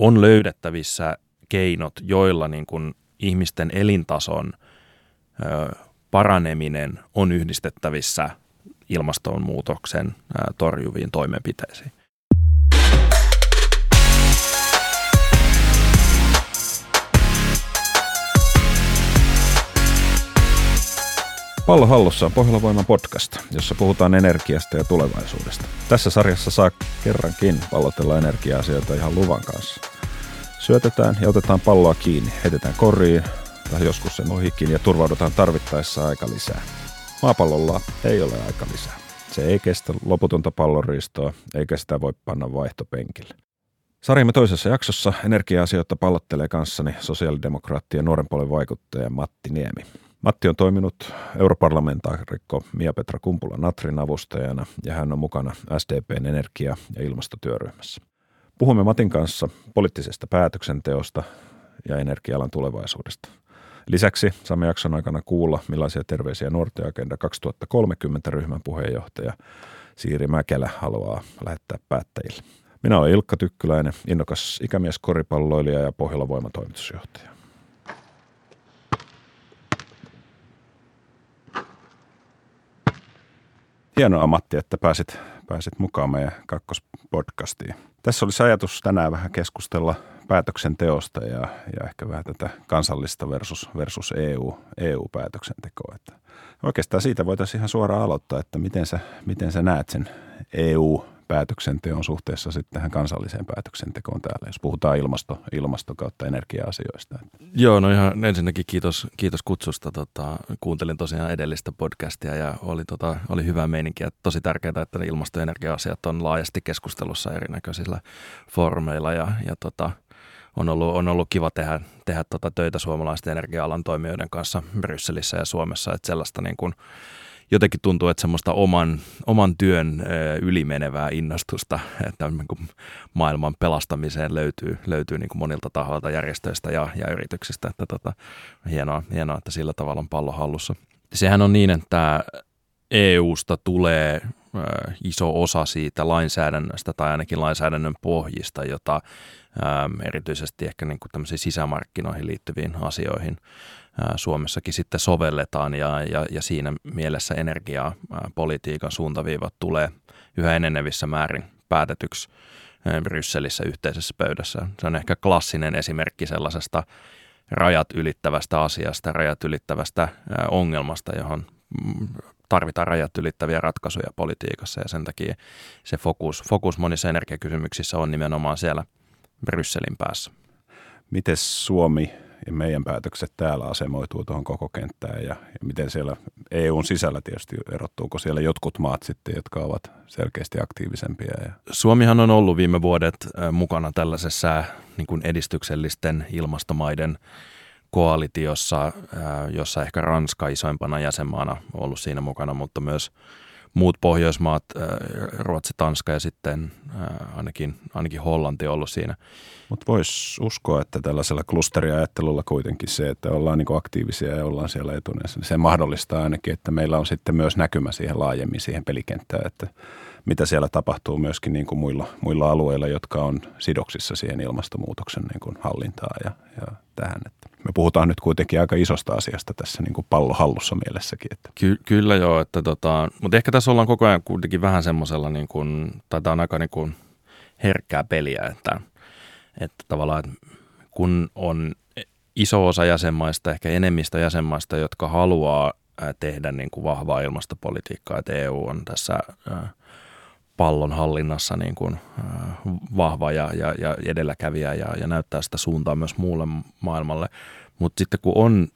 on löydettävissä keinot, joilla niin kuin ihmisten elintason ö, paraneminen on yhdistettävissä ilmastonmuutoksen ö, torjuviin toimenpiteisiin. Pallo hallussa on Pohjola podcast, jossa puhutaan energiasta ja tulevaisuudesta. Tässä sarjassa saa kerrankin pallotella energia-asioita ihan luvan kanssa. Syötetään ja otetaan palloa kiinni, heitetään koriin tai joskus sen ohikin ja turvaudutaan tarvittaessa aika lisää. Maapallolla ei ole aika lisää. Se ei kestä loputonta pallonriistoa, eikä sitä voi panna vaihtopenkille. Sarjamme toisessa jaksossa energia-asioita pallottelee kanssani sosiaalidemokraattien nuoren puolen vaikuttaja Matti Niemi. Matti on toiminut europarlamentaarikko Mia-Petra Kumpula-Natrin avustajana ja hän on mukana SDPn energia- ja ilmastotyöryhmässä. Puhumme Matin kanssa poliittisesta päätöksenteosta ja energia-alan tulevaisuudesta. Lisäksi saamme jakson aikana kuulla, millaisia terveisiä nuorten agenda 2030 ryhmän puheenjohtaja Siiri Mäkelä haluaa lähettää päättäjille. Minä olen Ilkka Tykkyläinen, innokas ikämies koripalloilija ja Pohjola voimatoimitusjohtaja. Hienoa Matti, että pääsit, pääsit mukaan meidän kakkospodcastiin. Tässä olisi ajatus tänään vähän keskustella päätöksenteosta ja, ja ehkä vähän tätä kansallista versus, versus EU, EU-päätöksentekoa. Että oikeastaan siitä voitaisiin ihan suoraan aloittaa, että miten sä, miten sä näet sen EU päätöksenteon suhteessa sitten tähän kansalliseen päätöksentekoon täällä, jos puhutaan ilmasto, ilmasto kautta energia-asioista. Joo, no ihan ensinnäkin kiitos, kiitos kutsusta. Tota, kuuntelin tosiaan edellistä podcastia ja oli, tota, oli hyvä meininki. Ja tosi tärkeää, että ilmasto- ja energia-asiat on laajasti keskustelussa erinäköisillä foorumeilla ja, ja tota, on ollut, on ollut kiva tehdä, tehdä tota töitä suomalaisten energia-alan toimijoiden kanssa Brysselissä ja Suomessa, että sellaista niin kuin, jotenkin tuntuu, että semmoista oman, oman työn ylimenevää innostusta että niin maailman pelastamiseen löytyy, löytyy niin kuin monilta tahoilta, järjestöistä ja, ja yrityksistä. Että tota, hienoa, hienoa, että sillä tavalla on pallo hallussa. Sehän on niin, että EUsta tulee iso osa siitä lainsäädännöstä tai ainakin lainsäädännön pohjista, jota erityisesti ehkä niin kuin sisämarkkinoihin liittyviin asioihin Suomessakin sitten sovelletaan ja, ja, ja siinä mielessä energiapolitiikan suuntaviivat tulee yhä enenevissä määrin päätetyksi Brysselissä yhteisessä pöydässä. Se on ehkä klassinen esimerkki sellaisesta rajat ylittävästä asiasta, rajat ylittävästä ongelmasta, johon mm, tarvitaan rajat ylittäviä ratkaisuja politiikassa ja sen takia se fokus, fokus monissa energiakysymyksissä on nimenomaan siellä Brysselin päässä. Miten Suomi ja meidän päätökset täällä asemoituu tuohon koko kenttään ja, ja miten siellä EUn sisällä tietysti erottuuko siellä jotkut maat sitten, jotka ovat selkeästi aktiivisempia. Ja... Suomihan on ollut viime vuodet mukana tällaisessa niin kuin edistyksellisten ilmastomaiden koalitiossa, jossa ehkä Ranska isoimpana jäsenmaana on ollut siinä mukana, mutta myös muut Pohjoismaat, Ruotsi, Tanska ja sitten ainakin, ainakin Hollanti on ollut siinä. Mutta voisi uskoa, että tällaisella klusteriajattelulla kuitenkin se, että ollaan niin aktiivisia ja ollaan siellä etunensa, niin se mahdollistaa ainakin, että meillä on sitten myös näkymä siihen laajemmin siihen pelikenttään, että mitä siellä tapahtuu myöskin niin kuin muilla, muilla alueilla, jotka on sidoksissa siihen ilmastonmuutoksen niin kuin hallintaan ja, ja tähän. Että me puhutaan nyt kuitenkin aika isosta asiasta tässä niin kuin pallohallussa mielessäkin. Että. Ky- kyllä joo, että tota, mutta ehkä tässä ollaan koko ajan kuitenkin vähän semmoisella, niin kuin, tai tämä on aika niin kuin herkkää peliä, että, että tavallaan kun on iso osa jäsenmaista, ehkä enemmistö jäsenmaista, jotka haluaa tehdä niin kuin vahvaa ilmastopolitiikkaa, että EU on tässä pallon hallinnassa niin kuin, vahva ja, ja, ja edelläkävijä ja, ja näyttää sitä suuntaa myös muulle maailmalle. Mutta sitten kun on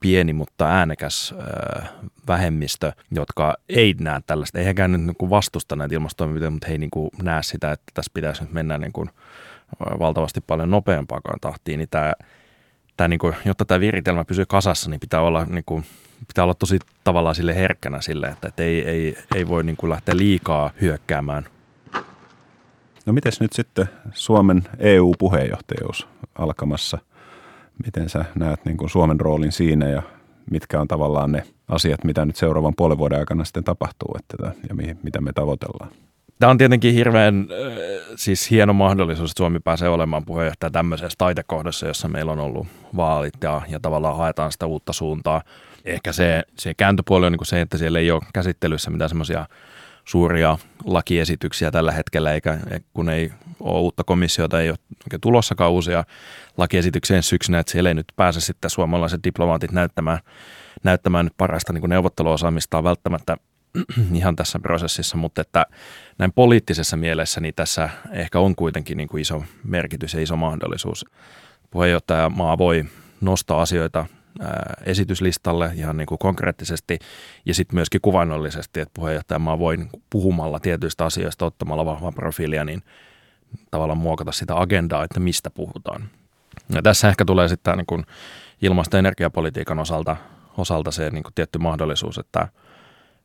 pieni, mutta äänekäs äh, vähemmistö, jotka ei näe tällaista, ei heikään nyt niin vastusta näitä ilmastotoimenpiteitä, mutta he ei niin kuin näe sitä, että tässä pitäisi nyt mennä niin kuin valtavasti paljon nopeampaakaan tahtiin, niin tämä, tämä niin kuin, jotta tämä viritelmä pysyy kasassa, niin pitää olla niin kuin pitää olla tosi tavallaan sille herkkänä sille, että, että ei, ei, ei voi niin kuin lähteä liikaa hyökkäämään. No miten nyt sitten Suomen EU-puheenjohtajuus alkamassa? Miten sä näet niin kuin Suomen roolin siinä ja mitkä on tavallaan ne asiat, mitä nyt seuraavan puolen vuoden aikana sitten tapahtuu että, ja mihin, mitä me tavoitellaan? Tämä on tietenkin hirveän siis hieno mahdollisuus, että Suomi pääsee olemaan puheenjohtaja tämmöisessä taitekohdassa, jossa meillä on ollut vaalit ja, ja tavallaan haetaan sitä uutta suuntaa. Ehkä se, se kääntöpuoli on niin se, että siellä ei ole käsittelyssä mitään semmoisia suuria lakiesityksiä tällä hetkellä, eikä kun ei ole uutta komissiota, ei ole tulossakaan uusia lakiesityksiä ensi syksynä, että siellä ei nyt pääse sitten suomalaiset diplomaatit näyttämään, näyttämään nyt parasta niin neuvotteluosaamistaan välttämättä ihan tässä prosessissa, mutta että näin poliittisessa mielessä niin tässä ehkä on kuitenkin niin kuin iso merkitys ja iso mahdollisuus. Puheenjohtaja maa voi nostaa asioita esityslistalle ihan niin kuin konkreettisesti ja sitten myöskin kuvainnollisesti, että puheenjohtajamaa voi puhumalla tietyistä asioista ottamalla vahvaa profiilia, niin tavallaan muokata sitä agendaa, että mistä puhutaan. Ja tässä ehkä tulee sitten niin ilmasto- ja energiapolitiikan osalta, osalta se niin kuin tietty mahdollisuus, että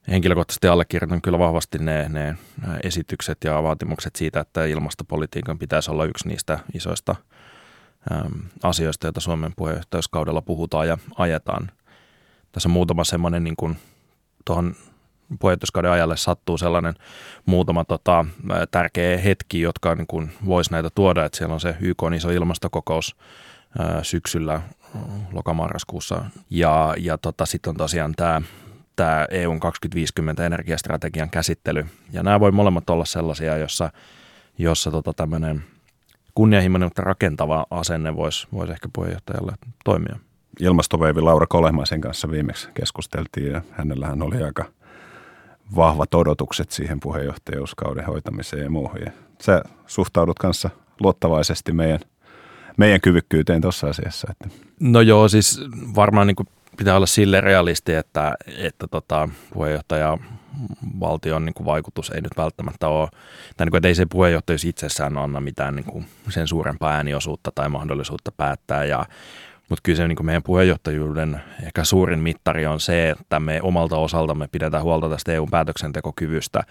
henkilökohtaisesti allekirjoitan kyllä vahvasti ne, ne esitykset ja vaatimukset siitä, että ilmastopolitiikan pitäisi olla yksi niistä isoista asioista, joita Suomen puheenjohtajuuskaudella puhutaan ja ajetaan. Tässä on muutama semmoinen niin kuin tuohon puheenjohtajuuskauden ajalle sattuu sellainen muutama tota, tärkeä hetki, jotka niin kuin voisi näitä tuoda, että siellä on se YK on iso ilmastokokous ää, syksyllä lokamarraskuussa ja, ja tota, sitten on tosiaan tämä tämä EUn 2050 energiastrategian käsittely. Ja nämä voi molemmat olla sellaisia, jossa, jossa tota tämmöinen kunnianhimoinen, mutta rakentava asenne voisi, voisi ehkä puheenjohtajalle toimia. Ilmastoveivi Laura Kolehmaisen kanssa viimeksi keskusteltiin ja hänellähän oli aika vahvat odotukset siihen puheenjohtajuuskauden hoitamiseen ja muuhun. Ja sä suhtaudut kanssa luottavaisesti meidän, meidän kyvykkyyteen tuossa asiassa. Että. No joo, siis varmaan niin kuin pitää olla sille realisti, että, että tota, puheenjohtaja valtion niin kuin vaikutus ei nyt välttämättä ole, tai niin kuin, että ei se puheenjohtajuus itsessään anna mitään niin kuin sen suurempaa ääniosuutta tai mahdollisuutta päättää. Ja, mutta kyllä se niin kuin meidän puheenjohtajuuden ehkä suurin mittari on se, että me omalta osaltamme pidetään huolta tästä EU-päätöksentekokyvystä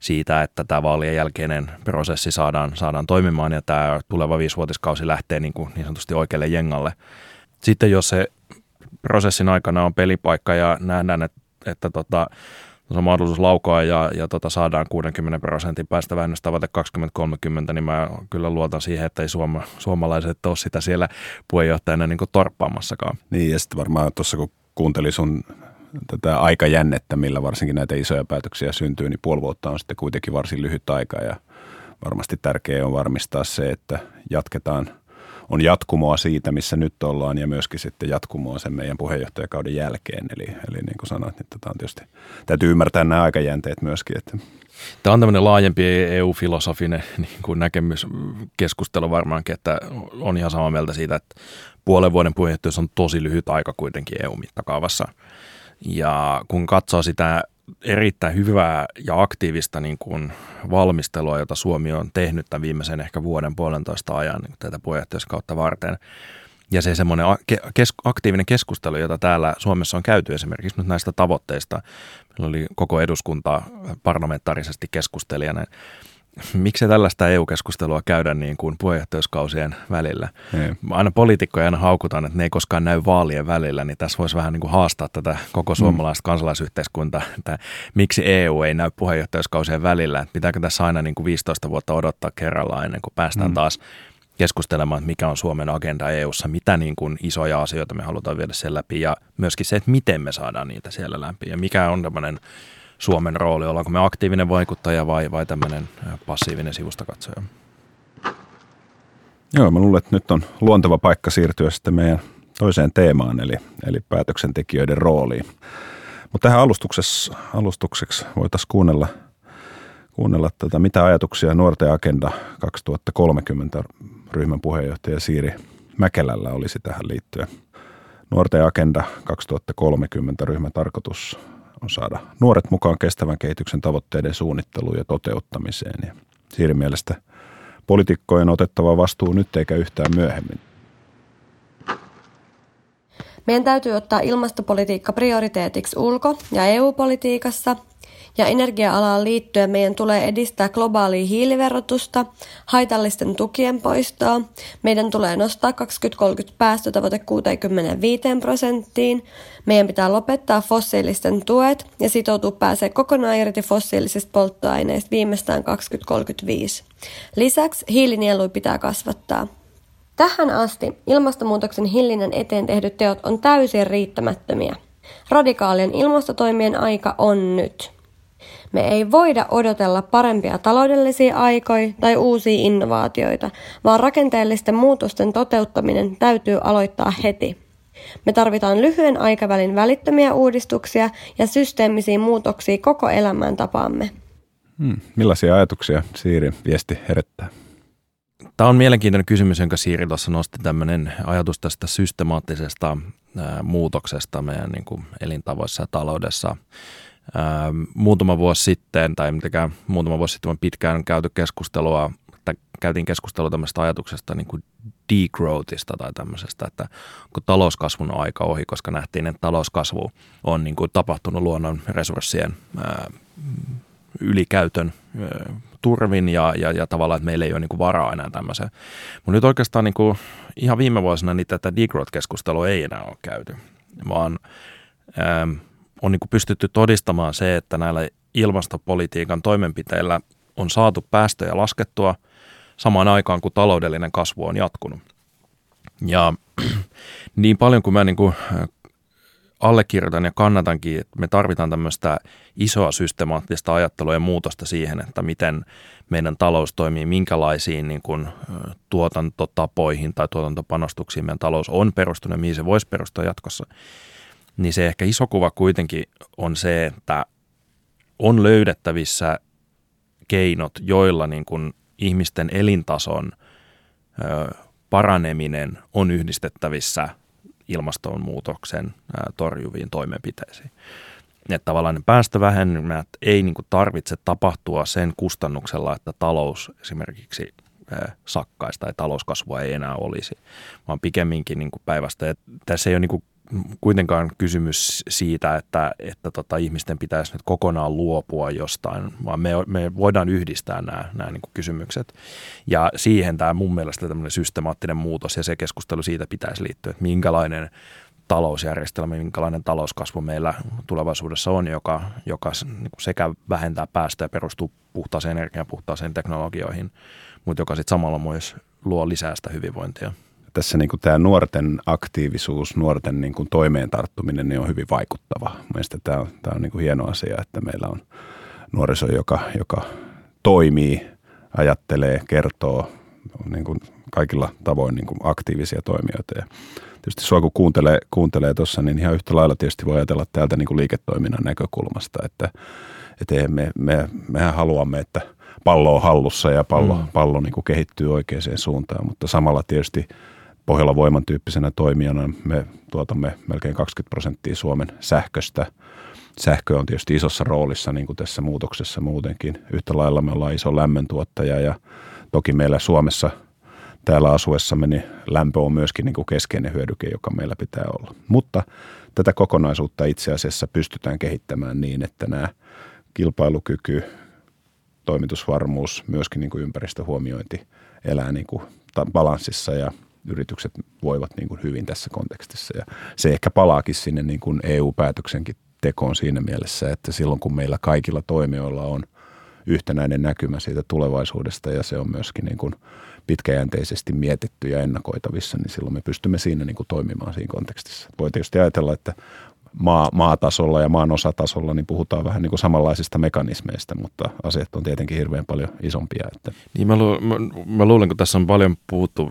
siitä, että tämä vaalien jälkeinen prosessi saadaan, saadaan toimimaan ja tämä tuleva viisivuotiskausi lähtee niin, kuin niin sanotusti oikealle jengalle. Sitten jos se prosessin aikana on pelipaikka ja nähdään, että, että tota, on mahdollisuus laukoa ja, ja tota, saadaan 60 prosentin päästä vähennystavoite 2030, niin mä kyllä luotan siihen, että ei suoma, suomalaiset ole sitä siellä puheenjohtajana niin torppaamassakaan. Niin ja sitten varmaan tuossa kun kuuntelin sun tätä aikajännettä, millä varsinkin näitä isoja päätöksiä syntyy, niin puoli vuotta on sitten kuitenkin varsin lyhyt aika ja varmasti tärkeää on varmistaa se, että jatketaan – on jatkumoa siitä, missä nyt ollaan ja myöskin sitten jatkumoa sen meidän puheenjohtajakauden jälkeen. Eli, eli niin kuin sanoit, niin tätä on tietysti, täytyy ymmärtää nämä aikajänteet myöskin. Että. Tämä on tämmöinen laajempi EU-filosofinen niin kuin näkemys, keskustelu varmaankin, että on ihan samaa mieltä siitä, että puolen vuoden puheenjohtajuus on tosi lyhyt aika kuitenkin EU-mittakaavassa. Ja kun katsoo sitä erittäin hyvää ja aktiivista niin kuin valmistelua, jota Suomi on tehnyt tämän viimeisen ehkä vuoden puolentoista ajan niin tätä puheenjohtajuuskautta varten. Ja se semmoinen aktiivinen keskustelu, jota täällä Suomessa on käyty esimerkiksi nyt näistä tavoitteista. Meillä oli koko eduskunta parlamentaarisesti keskustelijana miksi tällaista EU-keskustelua käydä niin kuin puheenjohtajuuskausien välillä? Ei. Aina poliitikkoja aina haukutaan, että ne ei koskaan näy vaalien välillä, niin tässä voisi vähän niin kuin haastaa tätä koko mm. suomalaista mm. kansalaisyhteiskuntaa, että miksi EU ei näy puheenjohtajuuskausien välillä, että pitääkö tässä aina niin kuin 15 vuotta odottaa kerrallaan ennen kuin päästään mm. taas keskustelemaan, että mikä on Suomen agenda EU:ssa, mitä niin kuin isoja asioita me halutaan viedä sen läpi ja myöskin se, että miten me saadaan niitä siellä läpi ja mikä on tämmöinen Suomen rooli? Ollaanko me aktiivinen vaikuttaja vai, vai tämmöinen passiivinen sivustakatsoja? Joo, mä luulen, että nyt on luonteva paikka siirtyä sitten meidän toiseen teemaan, eli, eli päätöksentekijöiden rooliin. Mutta tähän alustukseksi voitaisiin kuunnella, kuunnella tätä, mitä ajatuksia Nuorten Agenda 2030 ryhmän puheenjohtaja Siiri Mäkelällä olisi tähän liittyen. Nuorten Agenda 2030 ryhmän tarkoitus on saada nuoret mukaan kestävän kehityksen tavoitteiden suunnitteluun ja toteuttamiseen. Ja siinä mielestä poliitikkojen otettava vastuu nyt eikä yhtään myöhemmin. Meidän täytyy ottaa ilmastopolitiikka prioriteetiksi ulko- ja EU-politiikassa Ja energia-alaan liittyen meidän tulee edistää globaalia hiiliverotusta, haitallisten tukien poistoa, meidän tulee nostaa 2030 päästötavoite 65 prosenttiin, meidän pitää lopettaa fossiilisten tuet ja sitoutua pääsee kokonaan irti fossiilisista polttoaineista viimeistään 2035. Lisäksi hiilinielui pitää kasvattaa. Tähän asti ilmastonmuutoksen hillinnän eteen tehdyt teot on täysin riittämättömiä. Radikaalien ilmastotoimien aika on nyt. Me ei voida odotella parempia taloudellisia aikoja tai uusia innovaatioita, vaan rakenteellisten muutosten toteuttaminen täytyy aloittaa heti. Me tarvitaan lyhyen aikavälin välittömiä uudistuksia ja systeemisiä muutoksia koko elämäntapaamme. Hmm. Millaisia ajatuksia Siiri viesti herättää? Tämä on mielenkiintoinen kysymys, jonka Siiri tuossa nosti tämmöinen ajatus tästä systemaattisesta ää, muutoksesta meidän niin kuin elintavoissa ja taloudessa. Ää, muutama vuosi sitten, tai mitenkään muutama vuosi sitten, pitkään käyty keskustelua, tai käytiin keskustelua tämmöisestä ajatuksesta niin kuin degrowthista tai tämmöisestä, että kun talouskasvun aika ohi, koska nähtiin, että talouskasvu on niin kuin tapahtunut luonnon resurssien ää, ylikäytön turvin ja, ja, ja tavallaan, että meillä ei ole niin kuin varaa enää tämmöiseen. Mutta nyt oikeastaan niin kuin, ihan viime vuosina niin tätä degrowth-keskustelua ei enää ole käyty, vaan ähm, on niin kuin pystytty todistamaan se, että näillä ilmastopolitiikan toimenpiteillä on saatu päästöjä laskettua samaan aikaan, kun taloudellinen kasvu on jatkunut. Ja niin paljon kuin mä niin kuin allekirjoitan ja kannatankin, että me tarvitaan tämmöistä isoa systemaattista ajattelua ja muutosta siihen, että miten meidän talous toimii, minkälaisiin niin kuin, tuotantotapoihin tai tuotantopanostuksiin meidän talous on perustunut ja mihin se voisi perustua jatkossa. Niin se ehkä iso kuva kuitenkin on se, että on löydettävissä keinot, joilla niin kuin ihmisten elintason paraneminen on yhdistettävissä – ilmastonmuutoksen torjuviin toimenpiteisiin. Että tavallaan ne päästövähennymät ei niin tarvitse tapahtua sen kustannuksella, että talous esimerkiksi sakkaista tai talouskasvua ei enää olisi, vaan pikemminkin niin kuin päivästä. Että tässä ei ole niin kuin kuitenkaan kysymys siitä, että, että tota, ihmisten pitäisi nyt kokonaan luopua jostain, vaan me, me voidaan yhdistää nämä, nämä niin kysymykset. Ja siihen tämä mun mielestä tämmöinen systemaattinen muutos ja se keskustelu siitä pitäisi liittyä, että minkälainen talousjärjestelmä, minkälainen talouskasvu meillä tulevaisuudessa on, joka, joka niin sekä vähentää päästöjä, perustuu puhtaaseen energiaan, puhtaaseen teknologioihin, mutta joka sitten samalla myös luo lisää sitä hyvinvointia tässä niin kuin tämä nuorten aktiivisuus, nuorten niin kuin toimeen tarttuminen niin on hyvin vaikuttava. Mielestäni tämä on, tämä on niin kuin hieno asia, että meillä on nuoriso, joka, joka toimii, ajattelee, kertoo niin kuin kaikilla tavoin niin kuin aktiivisia toimijoita. Ja tietysti sua kun kuuntelee, kuuntelee tuossa, niin ihan yhtä lailla tietysti voi ajatella täältä niin kuin liiketoiminnan näkökulmasta, että, että me, me, mehän haluamme, että pallo on hallussa ja pallo, mm. pallo niin kuin kehittyy oikeaan suuntaan, mutta samalla tietysti – Pohjola Voiman tyyppisenä toimijana me tuotamme melkein 20 prosenttia Suomen sähköstä. Sähkö on tietysti isossa roolissa niin kuin tässä muutoksessa muutenkin. Yhtä lailla me ollaan iso lämmöntuottaja ja toki meillä Suomessa täällä asuessamme niin lämpö on myöskin niin kuin keskeinen hyödyke, joka meillä pitää olla. Mutta tätä kokonaisuutta itse asiassa pystytään kehittämään niin, että nämä kilpailukyky, toimitusvarmuus, myöskin niin kuin ympäristöhuomiointi elää niin kuin balanssissa ja yritykset voivat niin kuin hyvin tässä kontekstissa. Ja se ehkä palaakin sinne niin kuin EU-päätöksenkin tekoon siinä mielessä, että silloin kun meillä kaikilla toimijoilla on yhtenäinen näkymä siitä tulevaisuudesta ja se on myöskin niin kuin pitkäjänteisesti mietitty ja ennakoitavissa, niin silloin me pystymme siinä niin kuin toimimaan siinä kontekstissa. Voi tietysti ajatella, että maa, maatasolla ja maan osatasolla niin puhutaan vähän niin kuin samanlaisista mekanismeista, mutta asiat on tietenkin hirveän paljon isompia. Että. Niin mä, lu, mä, mä luulen, kun tässä on paljon puhuttu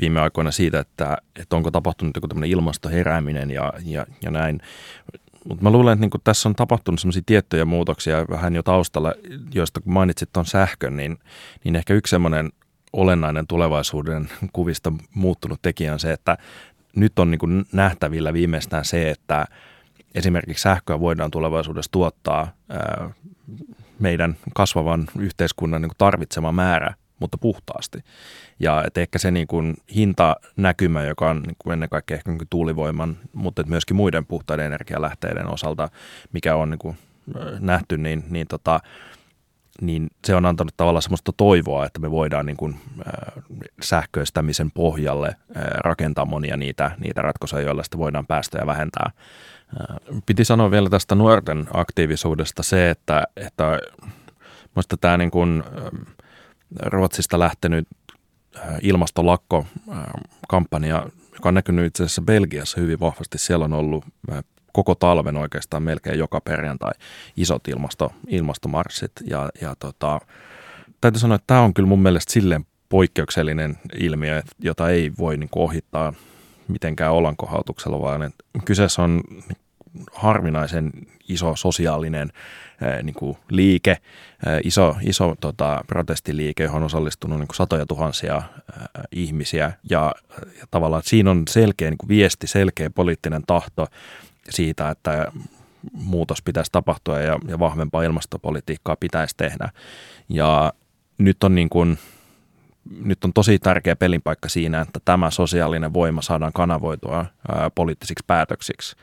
viime aikoina siitä, että, että onko tapahtunut joku tämmöinen ilmastoherääminen ja, ja, ja näin. Mutta mä luulen, että niin tässä on tapahtunut semmoisia tiettyjä muutoksia vähän jo taustalla, joista kun mainitsit tuon sähkön, niin, niin ehkä yksi semmoinen olennainen tulevaisuuden kuvista muuttunut tekijä on se, että nyt on niin nähtävillä viimeistään se, että esimerkiksi sähköä voidaan tulevaisuudessa tuottaa ää, meidän kasvavan yhteiskunnan niin tarvitsema määrä mutta puhtaasti. Ja et ehkä se niin kuin hintanäkymä, joka on niin kuin ennen kaikkea ehkä niin kuin tuulivoiman, mutta myöskin muiden puhtaiden energialähteiden osalta, mikä on niin kuin nähty, niin, niin, tota, niin se on antanut tavallaan semmoista toivoa, että me voidaan niin kuin, äh, sähköistämisen pohjalle äh, rakentaa monia niitä, niitä ratkaisuja, joilla sitä voidaan päästöjä vähentää. Äh, piti sanoa vielä tästä nuorten aktiivisuudesta se, että, että minusta tämä niin kuin, äh, Ruotsista lähtenyt äh, ilmastolakko-kampanja, joka on näkynyt itse asiassa Belgiassa hyvin vahvasti. Siellä on ollut äh, koko talven oikeastaan melkein joka perjantai isot ilmasto, ilmastomarssit. Ja, ja tota, täytyy sanoa, että tämä on kyllä mun mielestä silleen poikkeuksellinen ilmiö, jota ei voi niin kuin, ohittaa mitenkään olankohautuksella, vaan että kyseessä on harvinaisen iso sosiaalinen niin kuin liike, iso, iso tota, protestiliike, johon on osallistunut niin kuin satoja tuhansia ää, ihmisiä. Ja, ja tavallaan siinä on selkeä niin kuin viesti, selkeä poliittinen tahto siitä, että muutos pitäisi tapahtua ja, ja vahvempaa ilmastopolitiikkaa pitäisi tehdä. Ja nyt on niin kuin, nyt on tosi tärkeä pelinpaikka siinä, että tämä sosiaalinen voima saadaan kanavoitua ää, poliittisiksi päätöksiksi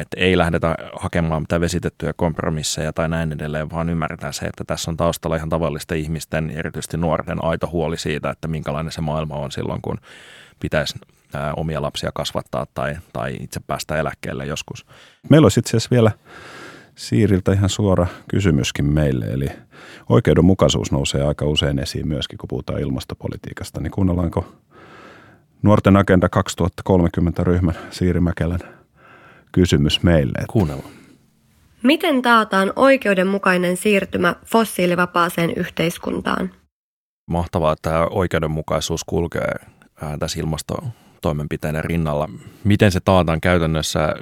että ei lähdetä hakemaan mitään vesitettyjä kompromisseja tai näin edelleen, vaan ymmärretään se, että tässä on taustalla ihan tavallisten ihmisten, erityisesti nuorten aito huoli siitä, että minkälainen se maailma on silloin, kun pitäisi omia lapsia kasvattaa tai, tai itse päästä eläkkeelle joskus. Meillä olisi itse asiassa vielä Siiriltä ihan suora kysymyskin meille, eli oikeudenmukaisuus nousee aika usein esiin myöskin, kun puhutaan ilmastopolitiikasta, niin kuunnellaanko Nuorten Agenda 2030 ryhmän Siiri Mäkelän kysymys meille. Kuunnellaan. Miten taataan oikeudenmukainen siirtymä fossiilivapaaseen yhteiskuntaan? Mahtavaa, että tämä oikeudenmukaisuus kulkee tässä ilmastotoimenpiteiden rinnalla. Miten se taataan käytännössä?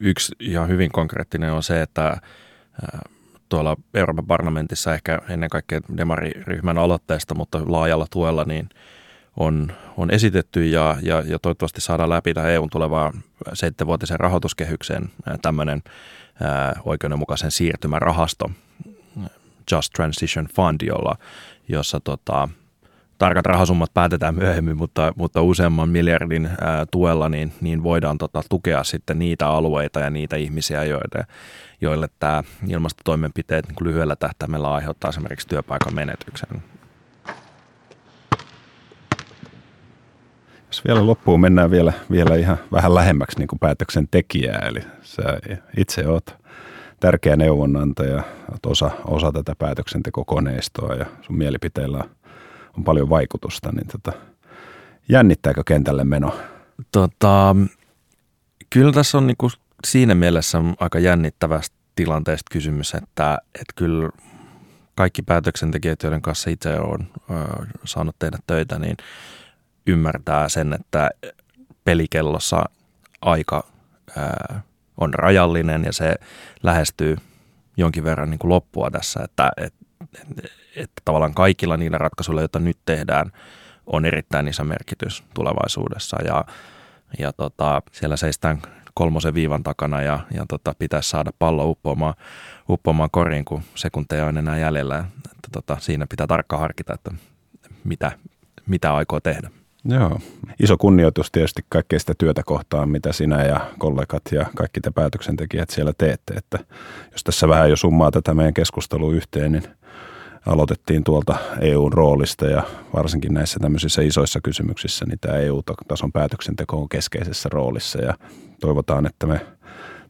Yksi ihan hyvin konkreettinen on se, että tuolla Euroopan parlamentissa ehkä ennen kaikkea demariryhmän aloitteesta, mutta laajalla tuella, niin – on, on esitetty ja, ja, ja toivottavasti saadaan läpi tähän EUn tulevaan seitsemänvuotisen rahoituskehykseen tämmöinen oikeudenmukaisen siirtymän rahasto, Just Transition Fund, jolla, jossa tota, tarkat rahasummat päätetään myöhemmin, mutta, mutta useamman miljardin ää, tuella niin, niin voidaan tota, tukea sitten niitä alueita ja niitä ihmisiä, joille, joille tämä ilmastotoimenpiteet niin lyhyellä tähtäimellä aiheuttaa esimerkiksi työpaikan menetyksen. Jos vielä loppuun mennään vielä, vielä ihan vähän lähemmäksi niin kuin päätöksentekijää, eli sä itse oot tärkeä neuvonantaja, oot osa, osa tätä päätöksentekokoneistoa ja sun mielipiteillä on paljon vaikutusta, niin tota, jännittääkö kentälle meno? Tota, kyllä tässä on niinku siinä mielessä aika jännittävästä tilanteesta kysymys, että, että kyllä kaikki päätöksentekijät, joiden kanssa itse olen saanut tehdä töitä, niin – ymmärtää sen, että pelikellossa aika ää, on rajallinen ja se lähestyy jonkin verran niin kuin loppua tässä, että, että, että tavallaan kaikilla niillä ratkaisuilla, joita nyt tehdään, on erittäin iso merkitys tulevaisuudessa ja, ja tota, siellä seistään kolmosen viivan takana ja, ja tota, pitäisi saada pallo uppoamaan, uppoamaan koriin, kun sekunteja on enää jäljellä. Että tota, siinä pitää tarkkaan harkita, että mitä, mitä aikoo tehdä. Joo. Iso kunnioitus tietysti kaikkea sitä työtä kohtaan, mitä sinä ja kollegat ja kaikki te päätöksentekijät siellä teette. Että jos tässä vähän jo summaa tätä meidän keskustelua yhteen, niin aloitettiin tuolta EUn roolista ja varsinkin näissä tämmöisissä isoissa kysymyksissä, niin tämä EU-tason päätöksenteko on keskeisessä roolissa ja toivotaan, että me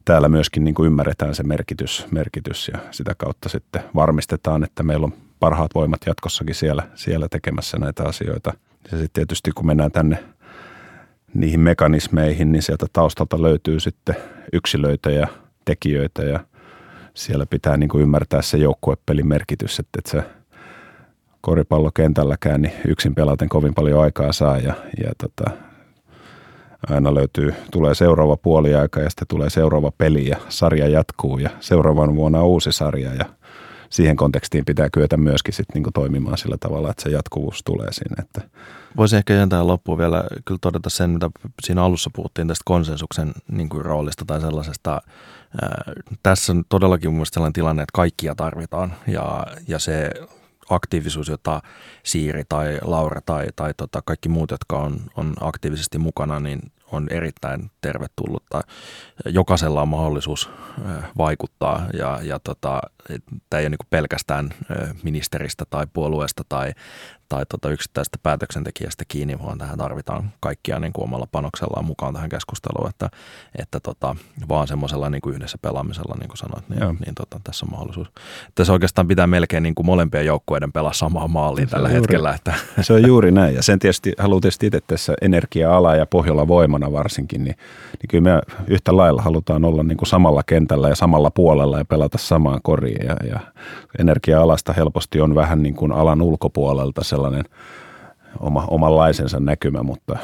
täällä myöskin niin kuin ymmärretään se merkitys, merkitys ja sitä kautta sitten varmistetaan, että meillä on parhaat voimat jatkossakin siellä, siellä tekemässä näitä asioita – ja sitten tietysti kun mennään tänne niihin mekanismeihin, niin sieltä taustalta löytyy sitten yksilöitä ja tekijöitä ja siellä pitää niin kuin ymmärtää se joukkuepelin merkitys, että, se koripallokentälläkään niin yksin pelaten kovin paljon aikaa saa ja, ja tota, aina löytyy, tulee seuraava puoliaika ja sitten tulee seuraava peli ja sarja jatkuu ja seuraavan vuonna uusi sarja ja siihen kontekstiin pitää kyetä myöskin sit niinku toimimaan sillä tavalla, että se jatkuvuus tulee sinne. Että. Voisin ehkä jäntää loppuun vielä kyllä todeta sen, mitä siinä alussa puhuttiin tästä konsensuksen niin kuin roolista tai sellaisesta. Ää, tässä on todellakin mun mielestä sellainen tilanne, että kaikkia tarvitaan ja, ja se aktiivisuus, jota Siiri tai Laura tai, tai tota kaikki muut, jotka on, on aktiivisesti mukana, niin on erittäin tervetullutta. Jokaisella on mahdollisuus vaikuttaa ja, ja tota, tämä ei ole niin pelkästään ministeristä tai puolueesta tai, tai tota yksittäisestä päätöksentekijästä kiinni, vaan tähän tarvitaan kaikkia niin kuin omalla panoksellaan mukaan tähän keskusteluun, että, että tota, vaan semmoisella niin kuin yhdessä pelaamisella, niin kuin sanoit, niin, niin tota, tässä on mahdollisuus. Tässä oikeastaan pitää melkein niin kuin molempien joukkueiden pelaa samaan maaliin tällä juuri, hetkellä. Että. Se on juuri näin, ja sen tietysti haluan tietysti itse tässä energia-ala ja Pohjola voimana varsinkin, niin, niin kyllä me yhtä lailla halutaan olla niin kuin samalla kentällä ja samalla puolella ja pelata samaan koriin, ja, ja energia-alasta helposti on vähän niin kuin alan ulkopuolelta sellainen oma, omanlaisensa näkymä, mutta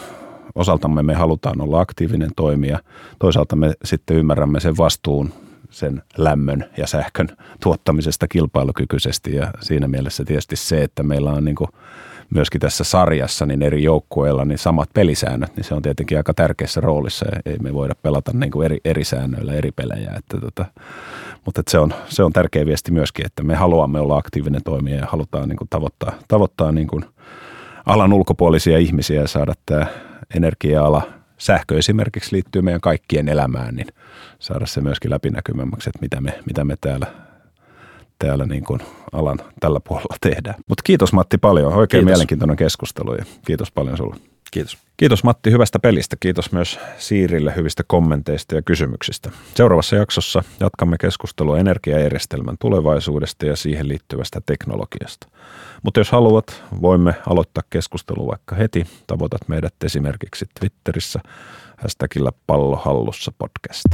osaltamme me halutaan olla aktiivinen toimija. Toisaalta me sitten ymmärrämme sen vastuun sen lämmön ja sähkön tuottamisesta kilpailukykyisesti ja siinä mielessä tietysti se, että meillä on niin kuin myöskin tässä sarjassa niin eri joukkueilla niin samat pelisäännöt, niin se on tietenkin aika tärkeässä roolissa ei me voida pelata niin kuin eri, eri säännöillä eri pelejä. Että tota, mutta että se, on, se on tärkeä viesti myöskin, että me haluamme olla aktiivinen toimija ja halutaan niin kuin tavoittaa, tavoittaa niin kuin alan ulkopuolisia ihmisiä ja saada tämä energia-ala, sähkö esimerkiksi liittyy meidän kaikkien elämään, niin saada se myöskin läpinäkymämmäksi, että mitä me, mitä me täällä täällä niin kuin alan tällä puolella tehdään. Mutta kiitos Matti paljon, oikein kiitos. mielenkiintoinen keskustelu ja kiitos paljon sulle. Kiitos. Kiitos Matti hyvästä pelistä. Kiitos myös Siirille hyvistä kommenteista ja kysymyksistä. Seuraavassa jaksossa jatkamme keskustelua energiajärjestelmän tulevaisuudesta ja siihen liittyvästä teknologiasta. Mutta jos haluat, voimme aloittaa keskustelua vaikka heti. Tavoitat meidät esimerkiksi Twitterissä hashtagillä pallohallussa podcast.